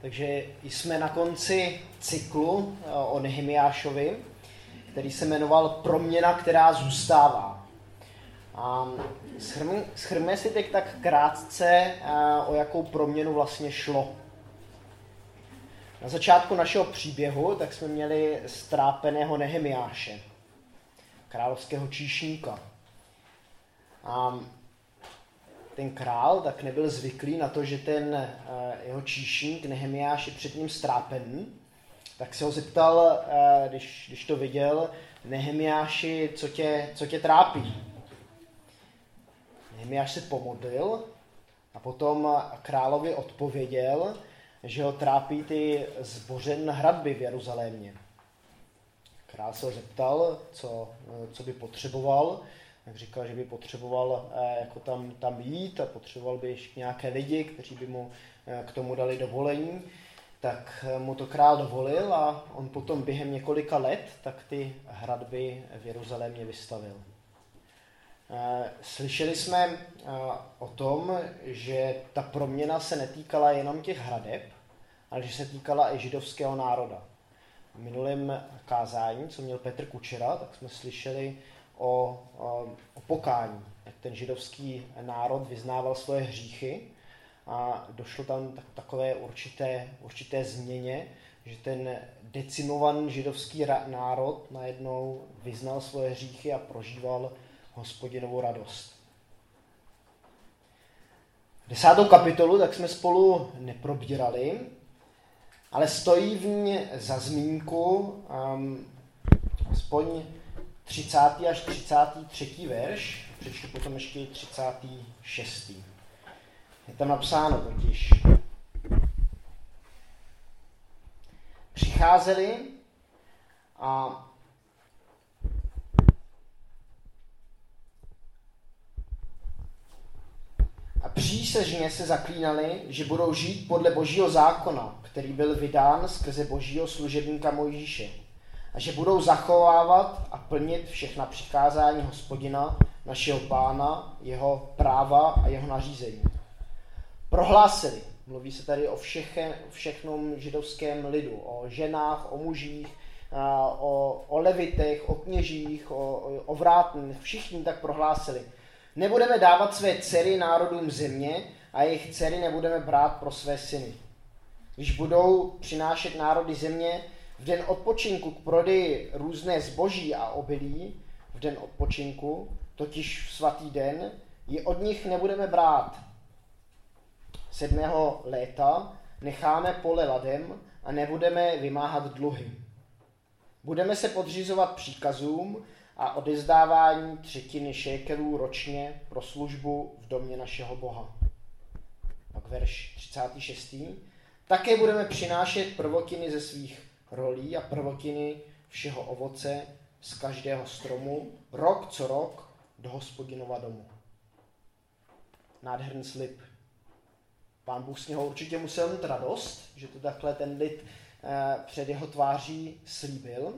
Takže jsme na konci cyklu eh, o Nehemiášovi, který se jmenoval Proměna, která zůstává. A schrme si teď tak krátce, eh, o jakou proměnu vlastně šlo. Na začátku našeho příběhu tak jsme měli strápeného Nehemiáše, královského číšníka. A ten král tak nebyl zvyklý na to, že ten eh, jeho číšník Nehemiáš je před ním strápený, tak se ho zeptal, eh, když, když to viděl, Nehemiáši, co tě, co tě trápí? Nehemiáš se pomodlil a potom královi odpověděl, že ho trápí ty zbořen hradby v Jeruzalémě. Král se ho zeptal, co, co by potřeboval jak říkal, že by potřeboval eh, jako tam, tam jít a potřeboval by ještě nějaké lidi, kteří by mu eh, k tomu dali dovolení, tak eh, mu to král dovolil a on potom během několika let tak ty hradby v Jeruzalémě vystavil. Slyšeli jsme o tom, že ta proměna se netýkala jenom těch hradeb, ale že se týkala i židovského národa. V minulém kázání, co měl Petr Kučera, tak jsme slyšeli o, o, o pokání, jak ten židovský národ vyznával svoje hříchy a došlo tam tak, takové určité, určité změně, že ten decimovaný židovský národ najednou vyznal svoje hříchy a prožíval hospodinovou radost. Desátou kapitolu tak jsme spolu neprobírali, ale stojí v ní za zmínku um, aspoň 30. až 33. verš, přečtu potom ještě 36. Je tam napsáno totiž. Přicházeli a a přísežně se zaklínali, že budou žít podle božího zákona, který byl vydán skrze božího služebníka Mojžíše a že budou zachovávat a plnit všechna přikázání hospodina, našeho pána, jeho práva a jeho nařízení. Prohlásili, mluví se tady o všechen, všechnom židovském lidu, o ženách, o mužích, o, o levitech, o kněžích, o, o vrátných, všichni tak prohlásili. Nebudeme dávat své dcery národům země a jejich dcery nebudeme brát pro své syny. Když budou přinášet národy země, v den odpočinku k prodeji různé zboží a obilí, v den odpočinku, totiž v svatý den, je od nich nebudeme brát. Sedmého léta necháme pole ladem a nebudeme vymáhat dluhy. Budeme se podřizovat příkazům a odezdávání třetiny šékelů ročně pro službu v domě našeho Boha. Pak verš 36. Také budeme přinášet prvotiny ze svých rolí a prvotiny všeho ovoce z každého stromu, rok co rok do hospodinova domu. Nádherný slib. Pán Bůh z něho určitě musel mít radost, že to takhle ten lid eh, před jeho tváří slíbil.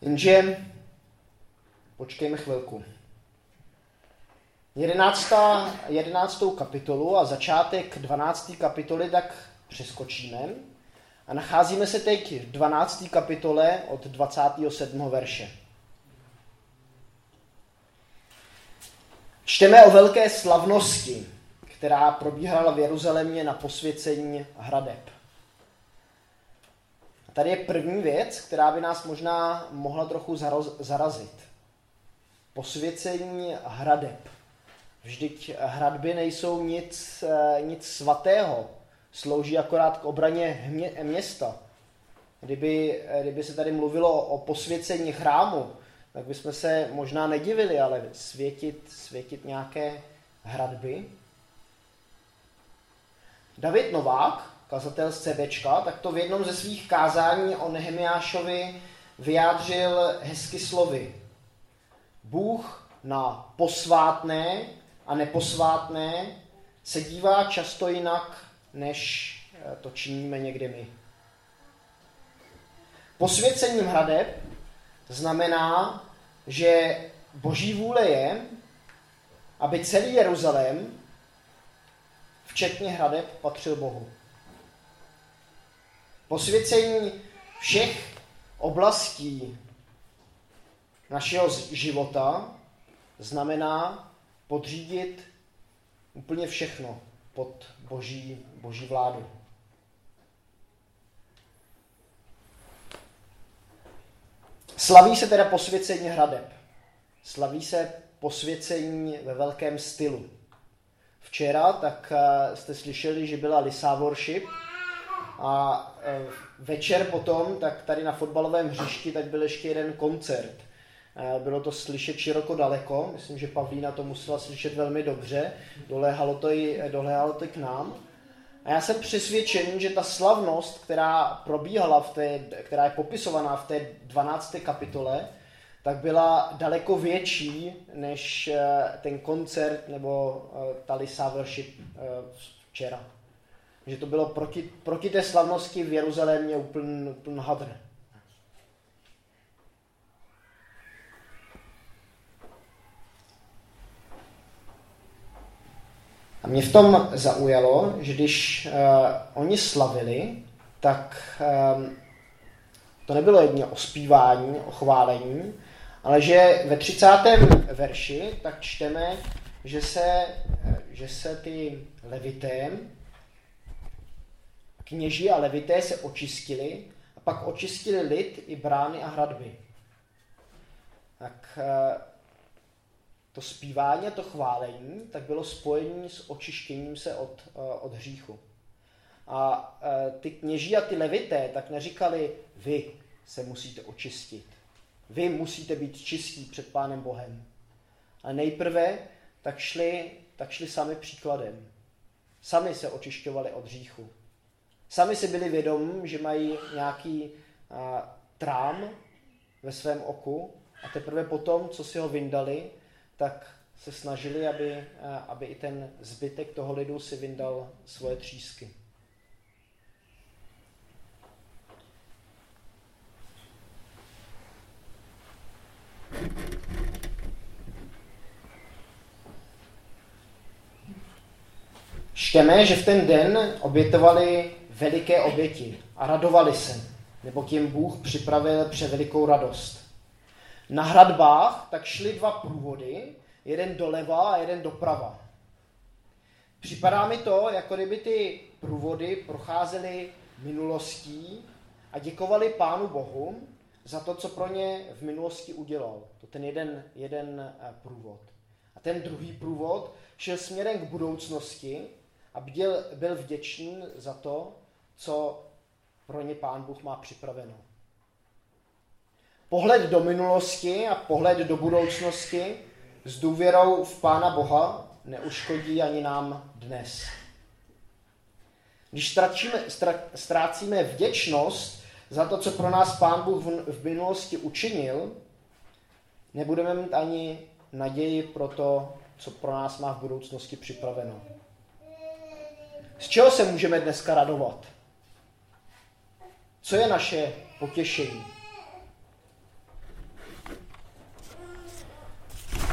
Jenže počkejme chvilku. 11. 11. kapitolu a začátek 12. kapitoly tak přeskočíme a nacházíme se teď v 12. kapitole od 27. verše. Čteme o velké slavnosti, která probíhala v Jeruzalémě na posvěcení hradeb. A tady je první věc, která by nás možná mohla trochu zarazit. Posvěcení hradeb. Vždyť hradby nejsou nic, eh, nic svatého, slouží akorát k obraně města. Kdyby, kdyby se tady mluvilo o posvěcení chrámu, tak bychom se možná nedivili, ale světit, světit nějaké hradby. David Novák, kazatel z CBčka, tak to v jednom ze svých kázání o Nehemiášovi vyjádřil hezky slovy. Bůh na posvátné a neposvátné se dívá často jinak než eh, to činíme někdy my. Posvěcením hradeb znamená, že boží vůle je, aby celý Jeruzalém, včetně hradeb, patřil Bohu. Posvěcení všech oblastí našeho života znamená podřídit úplně všechno pod boží, boží vládu. Slaví se teda posvěcení hradeb. Slaví se posvěcení ve velkém stylu. Včera tak eh, jste slyšeli, že byla Lisa Worship a eh, večer potom, tak tady na fotbalovém hřišti, tak byl ještě jeden koncert. Eh, bylo to slyšet široko daleko, myslím, že Pavlína to musela slyšet velmi dobře, doléhalo to i, doléhalo to i k nám. A já jsem přesvědčen, že ta slavnost, která probíhala, v té, která je popisovaná v té 12. kapitole, tak byla daleko větší než eh, ten koncert nebo eh, ta Lisa worship eh, včera. Že to bylo proti, proti té slavnosti v Jeruzalémě úplný úpln hadr. Mě v tom zaujalo, že když uh, oni slavili, tak um, to nebylo jedně o zpívání, o chválení, ale že ve 30. verši tak čteme, že se, že se ty levité, kněží a levité se očistili a pak očistili lid i brány a hradby. Tak eh, to zpívání a to chválení tak bylo spojení s očištěním se od, eh, od hříchu. A eh, ty kněží a ty levité tak neříkali, vy se musíte očistit. Vy musíte být čistí před Pánem Bohem. A nejprve tak šli, tak šli sami příkladem. Sami se očišťovali od hříchu. Sami si byli vědomí, že mají nějaký a, trám ve svém oku a teprve potom, co si ho vyndali, tak se snažili, aby, a, aby i ten zbytek toho lidu si vyndal svoje třísky. Čteme, že v ten den obětovali veliké oběti a radovali se, nebo tím Bůh připravil převelikou radost. Na hradbách tak šly dva průvody, jeden doleva a jeden doprava. Připadá mi to, jako kdyby ty průvody procházely minulostí a děkovali Pánu Bohu za to, co pro ně v minulosti udělal. To ten jeden, jeden eh, průvod. A ten druhý průvod šel směrem k budoucnosti a byl, byl vděčný za to, co pro ně Pán Bůh má připraveno. Pohled do minulosti a pohled do budoucnosti s důvěrou v Pána Boha neuškodí ani nám dnes. Když ztratíme, ztrácíme vděčnost za to, co pro nás Pán Bůh v minulosti učinil, nebudeme mít ani naději pro to, co pro nás má v budoucnosti připraveno. Z čeho se můžeme dneska radovat? Co je naše potěšení?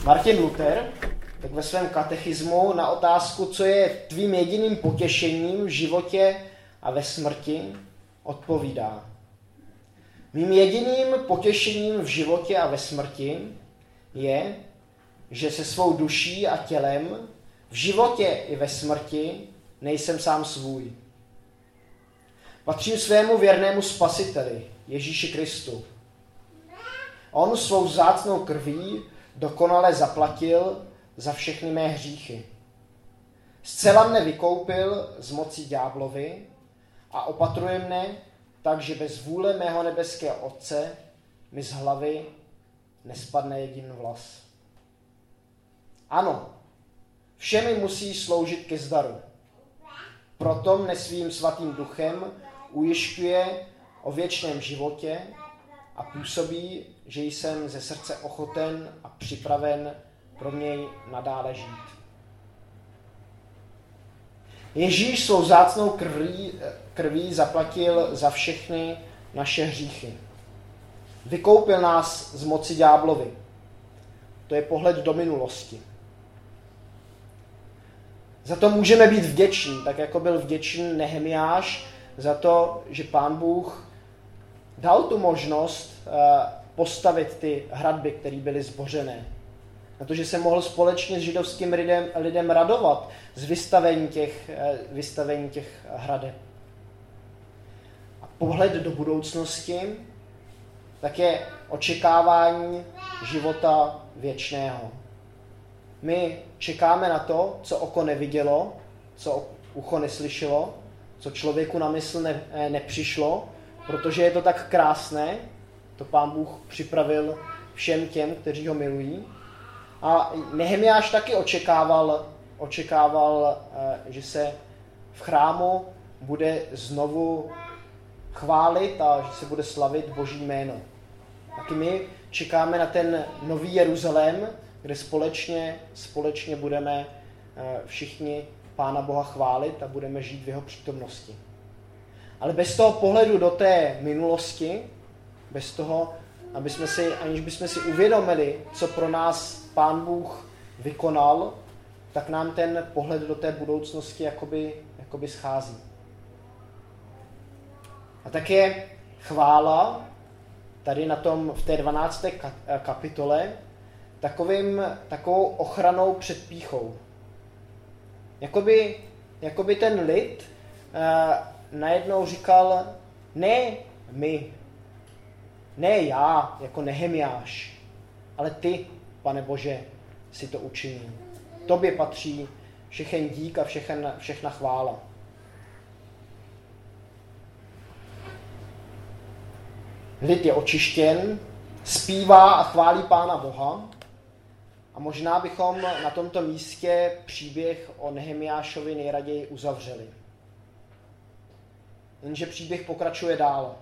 Martin Luther tak ve svém katechismu na otázku, co je tvým jediným potěšením v životě a ve smrti, odpovídá. Mým jediným potěšením v životě a ve smrti je, že se svou duší a tělem v životě i ve smrti nejsem sám svůj. Patřím svému věrnému spasiteli, Ježíši Kristu. On svou vzácnou krví dokonale zaplatil za všechny mé hříchy. Zcela mne vykoupil z moci ďáblovi a opatruje mne tak, že bez vůle mého nebeského Otce mi z hlavy nespadne jediný vlas. Ano, všemi musí sloužit ke zdaru. Proto mne svým svatým duchem ujišťuje o věčném životě a působí, že jsem ze srdce ochoten a připraven pro něj nadále žít. Ježíš svou zácnou krví, krví zaplatil za všechny naše hříchy. Vykoupil nás z moci ďáblovi. To je pohled do minulosti. Za to můžeme být vděční, tak jako byl vděčný Nehemiáš za to, že pán Bůh dal tu možnost eh, postavit ty hradby, které byly zbořené. Na to, že se mohl společně s židovským lidem, lidem radovat z vystavení těch, eh, vystavení těch hradeb. A pohled do budoucnosti tak je očekávání života věčného. My čekáme na to, co oko nevidělo, co ucho neslyšelo, co člověku na mysl ne, eh, nepřišlo, protože je to tak krásné, to pán Bůh připravil všem těm, kteří ho milují. A Nehemiáš taky očekával, očekával, eh, že se v chrámu bude znovu chválit a že se bude slavit Boží jméno. Taky my čekáme na ten nový Jeruzalém, kde společně, společně budeme eh, všichni Pána Boha chválit a budeme žít v jeho přítomnosti. Ale bez toho pohledu do té minulosti, bez toho, aby jsme si, aniž bychom si uvědomili, co pro nás Pán Bůh vykonal, tak nám ten pohled do té budoucnosti jakoby, jakoby schází. A tak je chvála tady na tom, v té 12. kapitole takovým, takovou ochranou před píchou. Jakoby, jakoby ten lid uh, najednou říkal, ne my, ne já, jako Nehemiáš, ale ty, pane Bože, si to učinil. Tobě patří všechen dík a všechen, všechna chvála. Lid je očištěn, zpívá a chválí Pána Boha. A možná bychom na tomto místě příběh o Nehemiášovi nejraději uzavřeli. Jenže příběh pokračuje dál.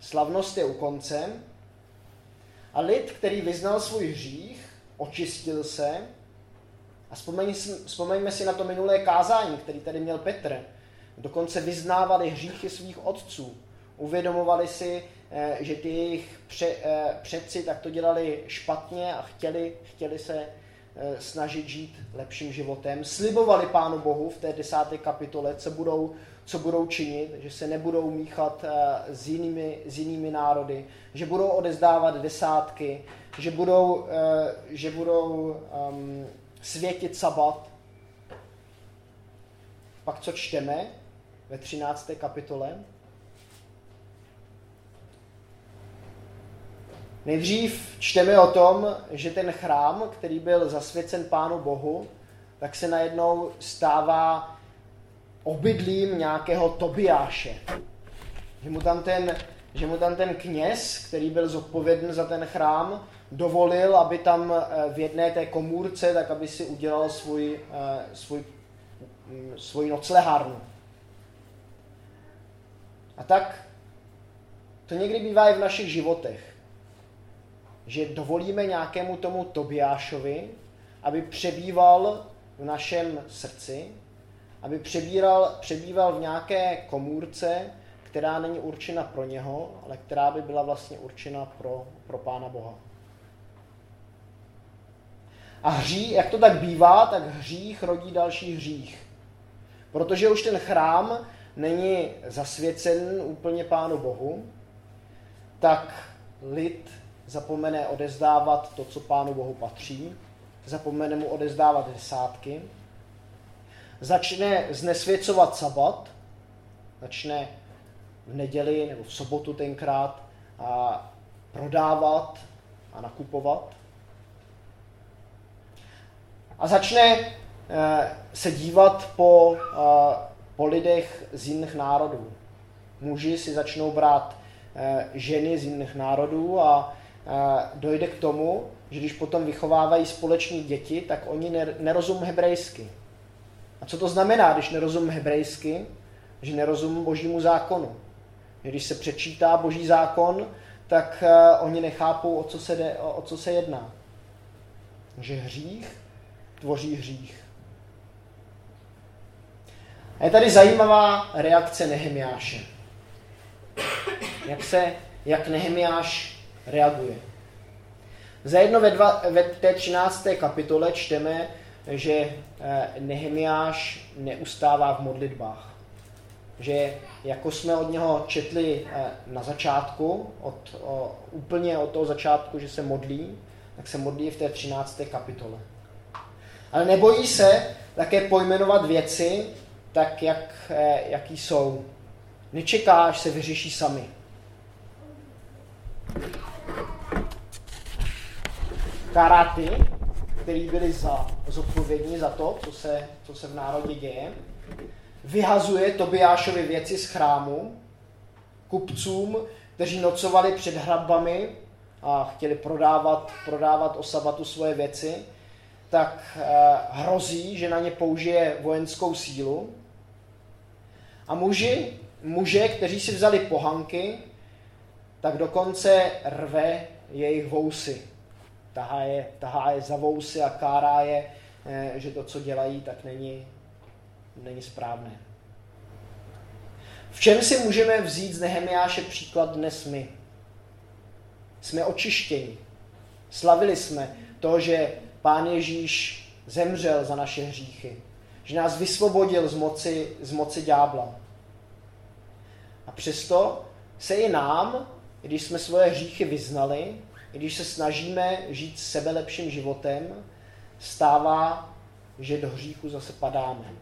Slavnost je u konce a lid, který vyznal svůj hřích, očistil se a vzpomeňme si na to minulé kázání, který tady měl Petr. Dokonce vyznávali hříchy svých otců. Uvědomovali si, eh, že ty jejich eh, předci tak to dělali špatně a chtěli, chtěli se eh, snažit žít lepším životem. Slibovali Pánu Bohu v té desáté kapitole, co budou, co budou činit, že se nebudou míchat s jinými, s jinými národy, že budou odezdávat desátky, že budou, že budou um, světit sabat. Pak co čteme ve 13. kapitole? Nejdřív čteme o tom, že ten chrám, který byl zasvěcen Pánu Bohu, tak se najednou stává obydlím nějakého Tobiáše. Že mu tam ten, že mu tam ten kněz, který byl zodpovědný za ten chrám, dovolil, aby tam eh, v jedné té komůrce, tak aby si udělal svůj, eh, svůj, mm, svůj noclehárnu. A tak to někdy bývá i v našich životech že dovolíme nějakému tomu Tobiášovi, aby přebýval v našem srdci, aby přebíral, přebýval v nějaké komůrce, která není určena pro něho, ale která by byla vlastně určena pro, pro Pána Boha. A hří, jak to tak bývá, tak hřích rodí další hřích. Protože už ten chrám není zasvěcen úplně Pánu Bohu, tak lid zapomene odezdávat to, co Pánu Bohu patří, zapomene mu odezdávat desátky, začne znesvěcovat sabat, začne v neděli nebo v sobotu tenkrát a prodávat a nakupovat. A začne eh, se dívat po, eh, po lidech z jiných národů. Muži si začnou brát eh, ženy z jiných národů a dojde k tomu, že když potom vychovávají společní děti, tak oni nerozumí hebrejsky. A co to znamená, když nerozumí hebrejsky? Že nerozumí božímu zákonu. Když se přečítá boží zákon, tak uh, oni nechápou, o co se, jde, o co se jedná. Že hřích tvoří hřích. A je tady zajímavá reakce Nehemiáše. Jak se, jak Nehemiáš reaguje. Zajedno ve, dva, ve té 13. kapitole čteme, že eh, Nehemiáš neustává v modlitbách. Že jako jsme od něho četli eh, na začátku, od, o, úplně od toho začátku, že se modlí, tak se modlí v té 13. kapitole. Ale nebojí se také pojmenovat věci tak, jak, eh, jaký jsou. Nečeká, až se vyřeší sami. Karaty, který byli za, zodpovědní za to, co se, co se v národě děje, vyhazuje Tobiášovi věci z chrámu, kupcům, kteří nocovali před hradbami a chtěli prodávat, prodávat o sabatu svoje věci, tak eh, hrozí, že na ně použije vojenskou sílu. A muži, muže, kteří si vzali pohanky, tak dokonce rve jejich vousy. Tahá je, tahá je za vousy a kárá je, eh, že to, co dělají, tak není, není správné. V čem si můžeme vzít z Nehemiáše příklad dnes my? Jsme očištěni. Slavili jsme to, že Pán Ježíš zemřel za naše hříchy. Že nás vysvobodil z moci, z moci ďábla. A přesto se i nám, když jsme svoje hříchy vyznali, když se snažíme žít sebe lepším životem, stává, že do hříchu zase padáme.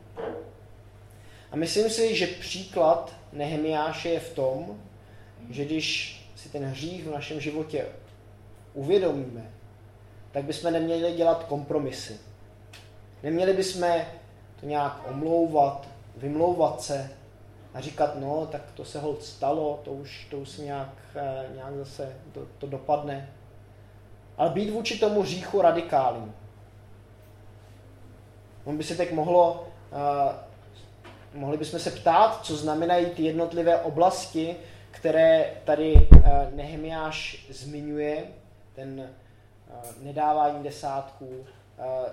A myslím si, že příklad Nehemiáše je v tom, že když si ten hřích v našem životě uvědomíme, tak bychom neměli dělat kompromisy. Neměli bychom to nějak omlouvat, vymlouvat se a říkat, no, tak to se hold stalo, to už, to už nějak, eh, nějak zase to, to dopadne. Ale být vůči tomu hříchu radikální. On by se tak mohlo, uh, mohli bychom se ptát, co znamenají ty jednotlivé oblasti, které tady uh, Nehemiáš zmiňuje, ten uh, nedávání desátků, uh,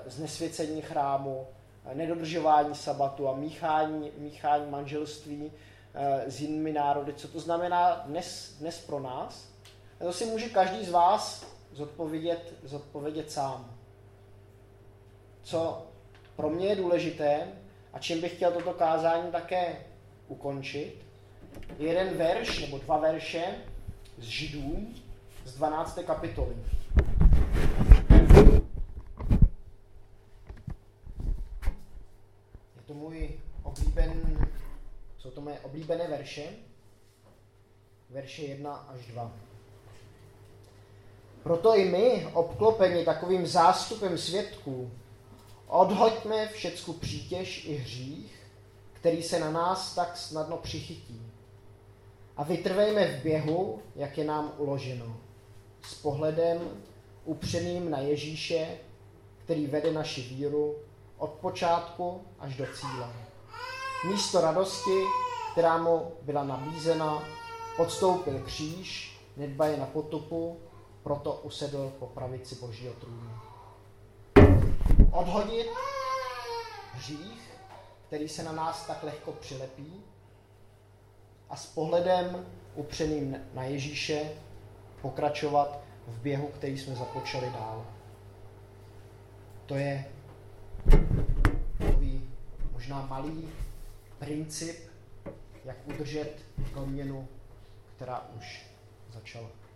znesvěcení chrámu, nedodržování sabatu a míchání, míchání manželství s jinými národy. Co to znamená dnes, dnes pro nás? A to si může každý z vás zodpovědět, zodpovědět sám. Co pro mě je důležité a čím bych chtěl toto kázání také ukončit, je jeden verš nebo dva verše z Židů z 12. kapitoly. Je to můj oblíben, jsou to moje oblíbené verše, verše 1 až 2. Proto i my, obklopeni takovým zástupem svědků, odhoďme všecku přítěž i hřích, který se na nás tak snadno přichytí. A vytrvejme v běhu, jak je nám uloženo, s pohledem upřeným na Ježíše, který vede naši víru od počátku až do cíle. Místo radosti, která mu byla nabízena, podstoupil kříž, nedbaje na potupu, proto usedl po pravici Božího trůnu. Odhodit hřích, který se na nás tak lehko přilepí a s pohledem upřeným na Ježíše pokračovat v běhu, který jsme započali dál. To je takový možná malý princip, jak udržet proměnu, která už začala.